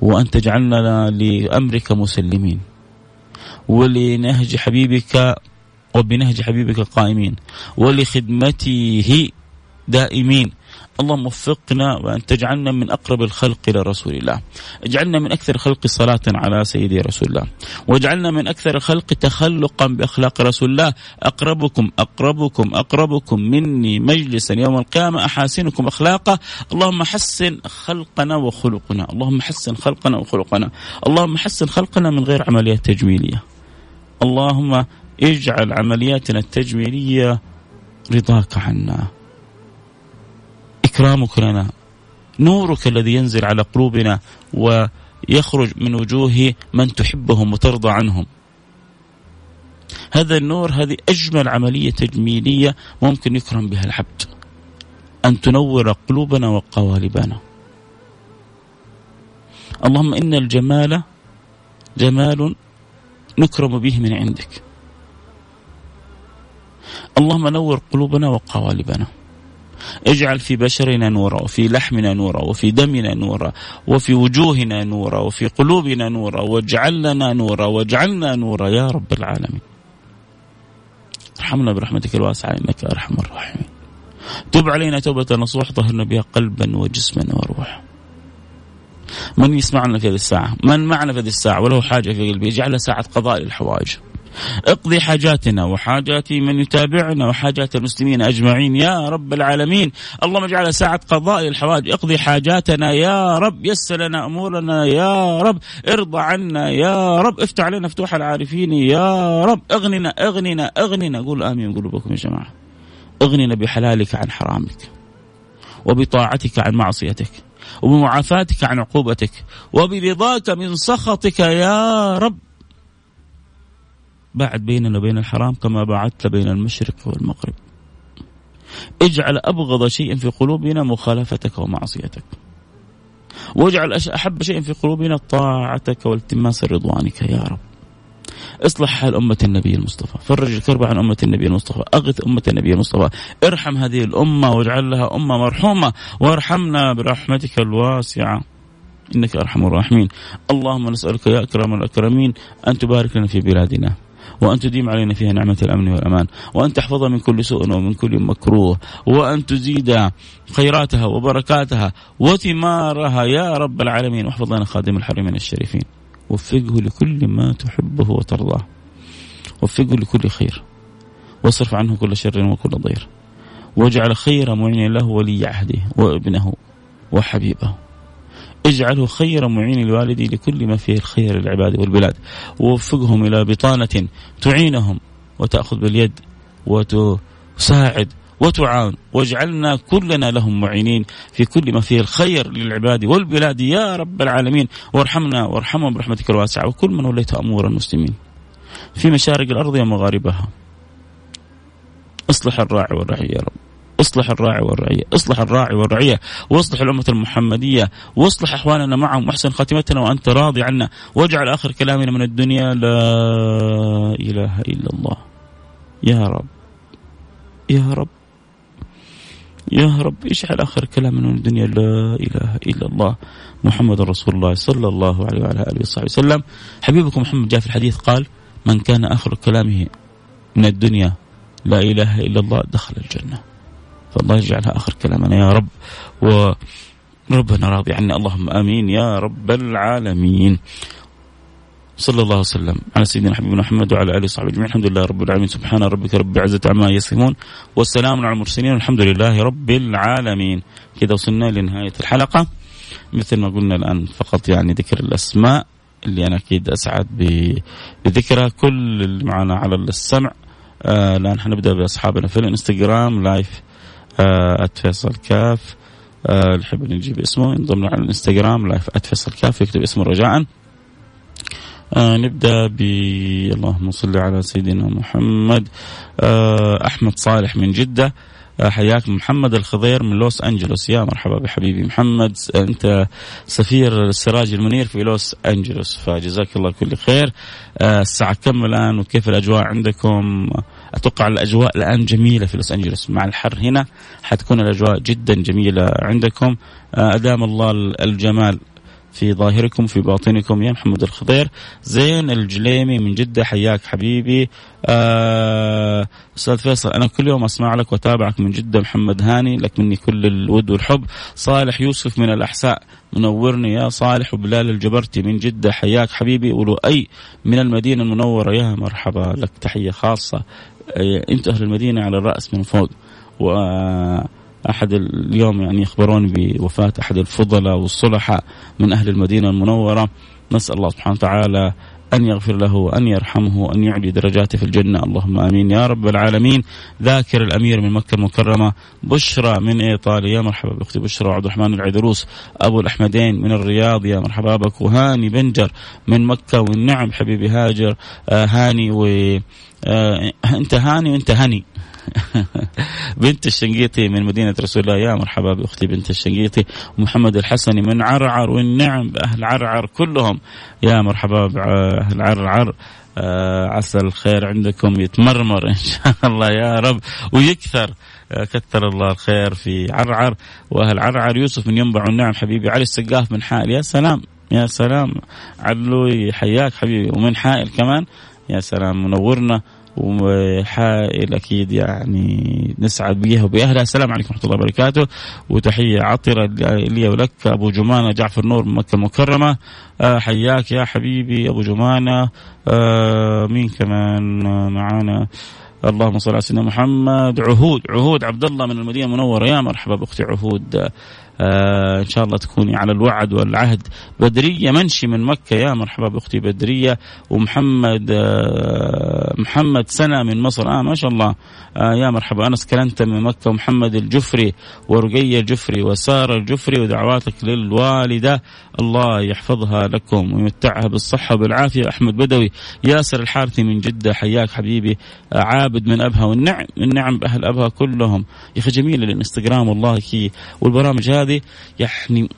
وأن تجعلنا لأمرك مسلمين ولنهج حبيبك وبنهج حبيبك قائمين ولخدمته دائمين. اللهم وفقنا وأن تجعلنا من أقرب الخلق إلى رسول الله. اجعلنا من أكثر خلق صلاة على سيدي رسول الله. واجعلنا من أكثر الخلق تخلقا بأخلاق رسول الله. أقربكم أقربكم أقربكم مني مجلسا يوم القيامة. أحاسنكم أخلاقا اللهم حسن خلقنا وخلقنا. اللهم حسن خلقنا وخلقنا. اللهم حسن خلقنا من غير عمليات تجميلية. اللهم اجعل عملياتنا التجميلية رضاك عنا. إكرامك لنا. نورك الذي ينزل على قلوبنا ويخرج من وجوه من تحبهم وترضى عنهم. هذا النور هذه أجمل عملية تجميلية ممكن يكرم بها العبد. أن تنور قلوبنا وقوالبنا. اللهم إن الجمال جمال نكرم به من عندك. اللهم نور قلوبنا وقوالبنا. اجعل في بشرنا نورا وفي لحمنا نورا وفي دمنا نورا وفي وجوهنا نورا وفي قلوبنا نورا واجعل لنا نورا واجعلنا نورا يا رب العالمين. ارحمنا برحمتك الواسعة إنك أرحم الراحمين. تب علينا توبة نصوح طهرنا بها قلبا وجسما وروحا. من يسمعنا في هذه الساعة؟ من معنا في هذه الساعة؟ وله حاجة في قلبه اجعلها ساعة قضاء الحوائج اقضي حاجاتنا وحاجات من يتابعنا وحاجات المسلمين أجمعين يا رب العالمين. اللهم اجعل ساعة قضاء الحوائج اقضي حاجاتنا يا رب. يسر لنا أمورنا يا رب. ارضى عنا يا رب. افتح علينا فتوح العارفين يا رب. اغننا اغننا اغننا. قول آمين قلوبكم يا جماعة. اغننا بحلالك عن حرامك وبطاعتك عن معصيتك وبمعافاتك عن عقوبتك وبرضاك من سخطك يا رب. باعد بيننا وبين الحرام كما باعدت بين المشرق والمغرب. اجعل أبغض شيء في قلوبنا مخالفتك ومعصيتك. واجعل أحب شيء في قلوبنا طاعتك والتماس رضوانك يا رب. اصلح حال أمة النبي المصطفى. فرج الكرب عن أمة النبي المصطفى. أغث أمة النبي المصطفى. ارحم هذه الأمة واجعل لها أمة مرحومة. وارحمنا برحمتك الواسعة. إنك أرحم الراحمين. اللهم نسألك يا أكرم الأكرمين أن تبارك لنا في بلادنا. وأن تديم علينا فيها نعمة الأمن والأمان وأن تحفظها من كل سوء ومن كل مكروه وأن تزيد خيراتها وبركاتها وثمارها. يا رب العالمين واحفظ لنا خادم الحرمين الشريفين. وفقه لكل ما تحبه وترضاه. وفقه لكل خير. واصرف عنه كل شر وكل ضير. واجعل خير معين له ولي عهده وابنه وحبيبه. اجعله خير معين لوالدي لكل ما فيه الخير للعباد والبلاد. ووفقهم إلى بطانة تعينهم وتأخذ باليد وتساعد وتعاون. واجعلنا كلنا لهم معينين في كل ما فيه الخير للعباد والبلاد. يا رب العالمين وارحمنا وارحمهم برحمتك الواسعة. وكل من وليت أمور المسلمين في مشارق الأرض ومغاربها. أصلح الراعي والرعي يا رب. اصلح الراعي والرعية اصلح الراعي والرعية واصلح الأمة المحمدية واصلح أحوالنا معهم واحسن خاتمتنا وأنت راضي عنا واجعل آخر كلامنا من الدنيا لا إله إلا الله. يا رب يا رب يا رب اجعل آخر كلام من الدنيا لا إله إلا الله. محمد رسول الله صلى الله عليه وعلى آله وصحبه وسلم. حبيبكم محمد جاء في الحديث قال من كان آخر كلامه من الدنيا لا إله إلا الله دخل الجنة. فالله يجعلها آخر كلامنا يا رب. وربنا راضي عنا. اللهم آمين يا رب العالمين. صلى الله وسلم على سيدنا حبيبنا محمد وعلى آله وصحبه أجمعين. الحمد لله رب العالمين. سبحان ربك رب العزة عما يصفون. والسلام على المرسلين. والحمد لله رب العالمين. كذا وصلنا لنهاية الحلقة. مثل ما قلنا الآن فقط يعني ذكر الأسماء اللي أنا أكيد أسعد بذكرها. كل اللي معنا على السمع. آه الآن حنبدا بأصحابنا في الإنستغرام live فيصل كاف آه يحب نجيب اسمه ينضم على الإنستغرام live @فيصل كاف يكتب اسمه رجاء. آه نبدأ ب اللهم صل على سيدنا محمد. آه أحمد صالح من جدة. آه حياك محمد الخضير من لوس أنجلوس. يا مرحبا بحبيبي محمد. أنت سفير السراج المنير في لوس أنجلوس. فجزاك الله كل خير. آه الساعة كم الآن؟ وكيف الأجواء عندكم؟ أتوقع الأجواء الآن جميلة في لوس أنجلوس. مع الحر هنا حتكون الأجواء جدا جميلة عندكم. آه، أدام الله الجمال في ظاهركم في باطنكم. يا محمد الخضير. زين الجليمي من جدة حياك حبيبي. آه، أستاذ فيصل أنا كل يوم أسمع لك وأتابعك من جدة محمد هاني لك مني كل الود والحب. صالح يوسف من الأحساء منورني. يا صالح وبلال الجبرتي من جدة حياك حبيبي. ولو أي من المدينة المنورة يا مرحبا لك تحية خاصة آه، أنت أهل المدينة على الرأس من فوق. و احد اليوم يعني يخبرون بوفاة أحد الفضلاء والصلحاء من أهل المدينة المنورة. نسأل الله سبحانه وتعالى أن يغفر له وأن يرحمه وأن يعلي درجاته في الجنة. اللهم آمين. يا رب العالمين. ذاكر الأمير من مكة المكرمة بشرى من إيطاليا. يا مرحبا بأختي بشرى وعبد الرحمن العيدروس أبو الأحمدين من الرياض. يا مرحبا بك. وهاني بنجر من مكة. والنعم حبيبي هاجر. آه هاني و آه أنت هاني وأنت هني. <laughs> بنت الشنقيطي من مدينة رسول الله. يا مرحبا بأختي بنت الشنقيطي ومحمد الحسني من عرعر والنعم بأهل عرعر كلهم. يا مرحبا بأهل عرعر. آه عسى الخير عندكم يتمرمر إن شاء <laughs> الله يا رب ويكثر. آه كثر الله الخير في عرعر. وأهل عرعر يوسف من ينبع النعم. حبيبي علي السقاف من حائل. يا سلام يا سلام. علوي حياك حبيبي. ومن حائل كمان. يا سلام منورنا. وحائل أكيد يعني نسعد بها وباهلها السلام عليكم ورحمة الله وبركاته. وتحية عطرة لي ولك أبو جمانة جعفر نور مكة المكرمة. آه حياك يا حبيبي أبو جمانة. آه مين كمان معانا؟ اللهم صل على سيدنا محمد. عهود عهود عبد الله من المدينة المنورة. يا مرحبا بأختي عهود. آه إن شاء الله تكوني على الوعد والعهد. بدرية منشي من مكة. يا مرحبا بأختي بدرية. ومحمد آه محمد سنة من مصر. آه ما شاء الله. آه يا مرحبا. أنس كلنت من مكة. ومحمد الجفري ورقيه الجفري وسارة الجفري ودعواتك للوالدة. الله يحفظها لكم ويمتعها بالصحة والعافية. أحمد بدوي ياسر الحارثي من جدة. حياك حبيبي. آه عابد من أبها. والنعم النعم بأهل أبها كلهم. يا أخي جميل الانستغرام والله كي. والبرامج هذه هذه يعني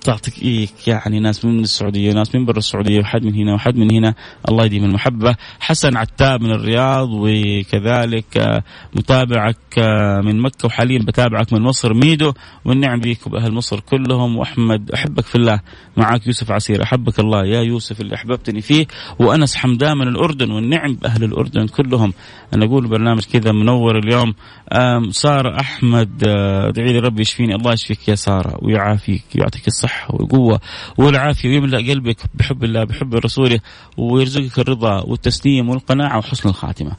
تعطيك إيه يعني ناس من السعودية ناس من برا السعودية وحد من هنا وحد من هنا. الله يديم المحبة. حسن عتاب من الرياض وكذلك آه، متابعك آه، من مكة وحاليا بتابعك من مصر ميدو. والنعم بيك وبأهل مصر كلهم. وأحمد أحبك في الله. معك يوسف عسير. أحبك الله. يا يوسف اللي أحببتني فيه وأنس حمدان من الأردن. والنعم بأهل الأردن كلهم. أنا أقول برنامج كذا منور اليوم. سارة أحمد آه، ادعي لي ربي يشفيني. الله يشفيك يا سارة ويعافيك ويعطيك الصحة. والقوة والعافية ويملأ قلبك بحب الله بحب رسوله ويرزقك الرضا والتسليم والقناعة وحسن الخاتمة.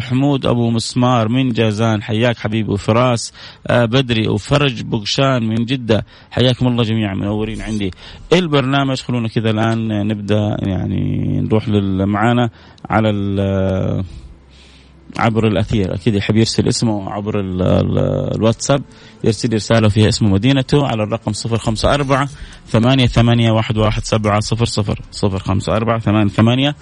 حمود أبو مسمار من جازان حياك حبيبي وفراس بدري وفرج بقشان من جدة. حياكم الله جميعا منورين عندي. البرنامج خلونا كذا الآن نبدأ يعني نروح معانا على عبر الأثير. أكيد يحب يرسل اسمه عبر ال ال الواتساب يرسل رسالة فيها اسمه مدينته على الرقم 054 ثمانية ثمانية واحد واحد سبعة صفر صفر صفر خمسة أربعة ثمانية ثمانية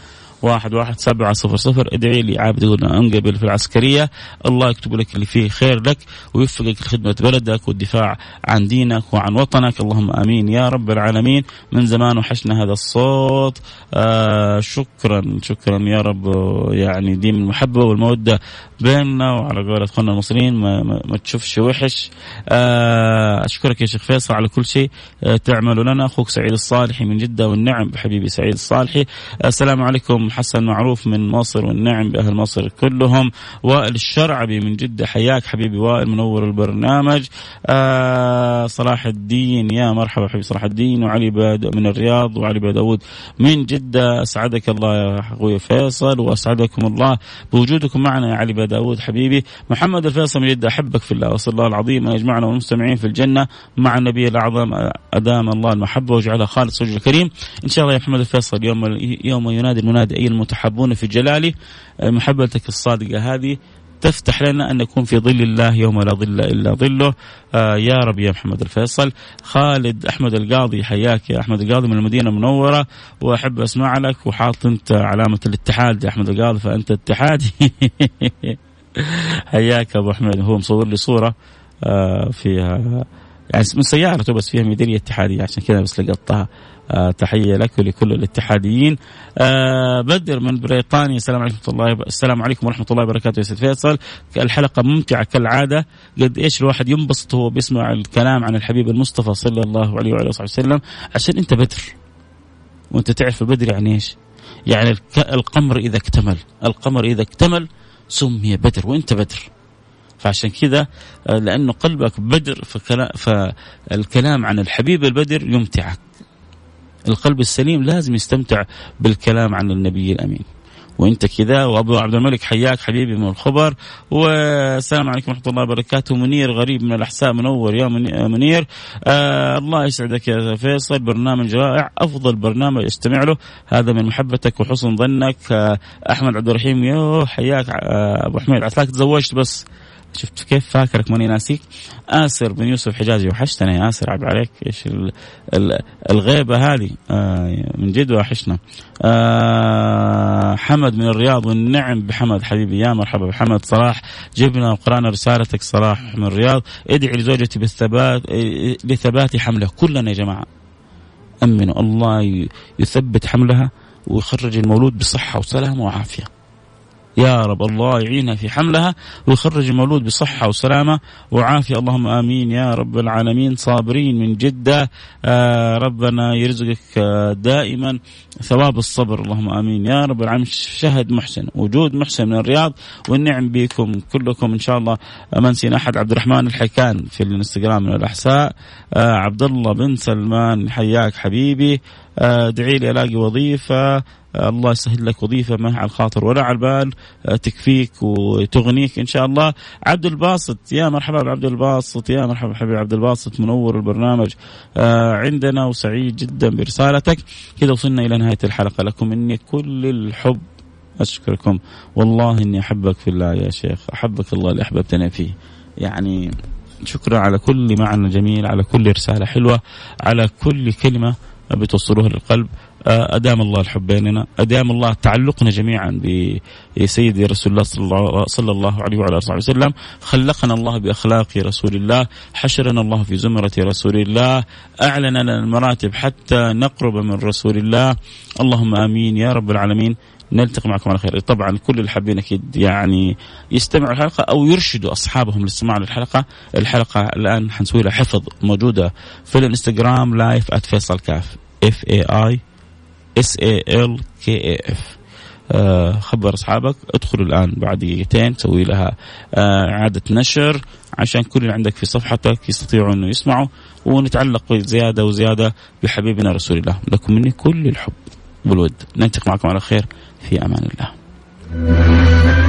واحد واحد سبعة صفر صفر. ادعي لي عابد يقول انقبل في العسكرية. الله يكتب لك اللي فيه خير لك ويوفقك لخدمة بلدك والدفاع عن دينك وعن وطنك. اللهم آمين يا رب العالمين. من زمان وحشنا هذا الصوت. آه شكرا شكرا يا رب. يعني ديم المحبة والمودة بيننا وعلى قول اخواننا المصريين. ما, ما, ما تشوفش وحش. آه أشكرك يا شيخ فيصل على كل شيء. آه تعمل لنا. أخوك سعيد الصالحي من جدة والنعم بحبيبي سعيد الصالحي. السلام عليكم. حسن معروف من مصر والنعم بأهل مصر كلهم. وائل الشرعبي من جدة. حياك حبيبي وائل منور البرنامج. آه صلاح الدين. يا مرحبا حبيبي صلاح الدين. وعلي باد من الرياض وعلي داود من جدة. أسعدك الله يا أخوي فيصل وأسعدكم الله بوجودكم معنا يا علي داود حبيبي. محمد الفيصل من جدة أحبك في الله وأسأل الله العظيم أن يجمعنا والمستمعين في الجنة مع النبي الأعظم أدام الله المحبة واجعلها خالص وجه الكريم. إن شاء الله يا محمد الفيصل يوم يوم ينادي المنادي. اي المتحبون في جلاله محبتك الصادقة هذه تفتح لنا أن نكون في ظل الله يوم لا ظل إلا ظله. آه يا رب يا محمد الفيصل. خالد أحمد القاضي حياك يا أحمد القاضي من المدينة المنورة. وأحب أسمع لك وحاط أنت علامة الاتحاد يا أحمد القاضي فأنت اتحادي <laughs> حياك أبو أحمد. هو مصور لي صورة آه فيها يعني من سيارته بس فيها ميدالية اتحادية عشان كذا بس لقطتها آه تحية لك ولكل الاتحاديين. آه بدر من بريطانيا السلام عليكم ورحمة الله السلام عليكم ورحمة الله وبركاته يا سيد فيصل. الحلقة ممتعة كالعادة. قد إيش الواحد ينبسط وهو بيسمع الكلام عن الحبيب المصطفى صلى الله عليه وعلى اله وسلم. عشان أنت بدر. وأنت تعرف البدر يعني إيش؟ يعني القمر إذا اكتمل. القمر إذا اكتمل سمي بدر. وأنت بدر. فعشان كذا لأنه قلبك بدر فالكلام عن الحبيب البدر يمتعك. القلب السليم لازم يستمتع بالكلام عن النبي الأمين. وأنت كذا وأبو عبد الملك حياك حبيبي من الخبر. والسلام عليكم ورحمة الله وبركاته. منير غريب من الأحساء منور يا منير. آه الله يسعدك يا فيصل. برنامج رائع أفضل برنامج أستمع له. هذا من محبتك وحسن ظنك. آه أحمد عبد الرحيم يو حياك آه أبو حميد. عساك تزوجت بس. شفت كيف فاكرك ماني ناسيك. آسر بن يوسف حجازي وحشتنا يا آسر عيب عليك. إيش الغيبة هذه. آه من جد وحشنا. آه حمد من الرياض والنعم بحمد حبيبي. يا مرحبا بحمد. صلاح جبنا وقرانا رسالتك صلاح من الرياض. ادعي لزوجتي بالثبات لثبات حمله. كلنا يا جماعة. أمنوا الله يثبت حملها ويخرج المولود بصحة وسلامة وعافية. يا رب الله يعينها في حملها ويخرج المولود بصحة وسلامة وعافية. اللهم آمين يا رب العالمين. صابرين من جدة. آه ربنا يرزقك آه دائما ثواب الصبر. اللهم آمين يا رب العالمين. شهد محسن وجود محسن من الرياض والنعم بكم كلكم. إن شاء الله ما نسينا أحد عبد الرحمن الحيكان في الانستغرام من الأحساء. آه عبد الله بن سلمان حياك حبيبي. ادعي لي ألاقي وظيفة الله يسهل لك وظيفة ما على الخاطر. ولا على البال تكفيك وتغنيك إن شاء الله. عبد الباسط يا مرحبا بعبد الباسط يا مرحبا حبيبي عبد الباسط منور البرنامج. عندنا وسعيد جدا برسالتك. كذا وصلنا إلى نهاية الحلقة. لكم مني كل الحب أشكركم. والله إني أحبك في الله يا شيخ. أحبك الله اللي أحببتنا فيه. يعني شكرا على كل معنى جميل على كل رسالة حلوة على كل كلمة بتوصلوها للقلب أدام الله الحب بيننا. أدام الله تعلقنا جميعا بسيدي رسول الله صلى الله عليه وعلى آله وسلم. خلقنا الله بأخلاق رسول الله. حشرنا الله في زمرة رسول الله. أعلن لنا المراتب حتى نقرب من رسول الله. اللهم آمين يا رب العالمين. نلتقي معكم على خير. طبعا كل اللي حابين أكيد يعني يستمعوا الحلقة أو يرشدوا أصحابهم للاستماع للحلقة الحلقة الآن حنسوي لها حفظ موجودة في الإنستغرام live @فيصل كاف. F A I S A L K A F خبر أصحابك ادخلوا الآن بعد دقيقتين سوي لها آه إعادة نشر عشان كل اللي عندك في صفحتك يستطيعوا إنه يسمعوا ونتعلق زياده وزيادة بحبيبنا رسول الله. لكم مني كل الحب. والود نلتقي معكم على خير. في أمان الله.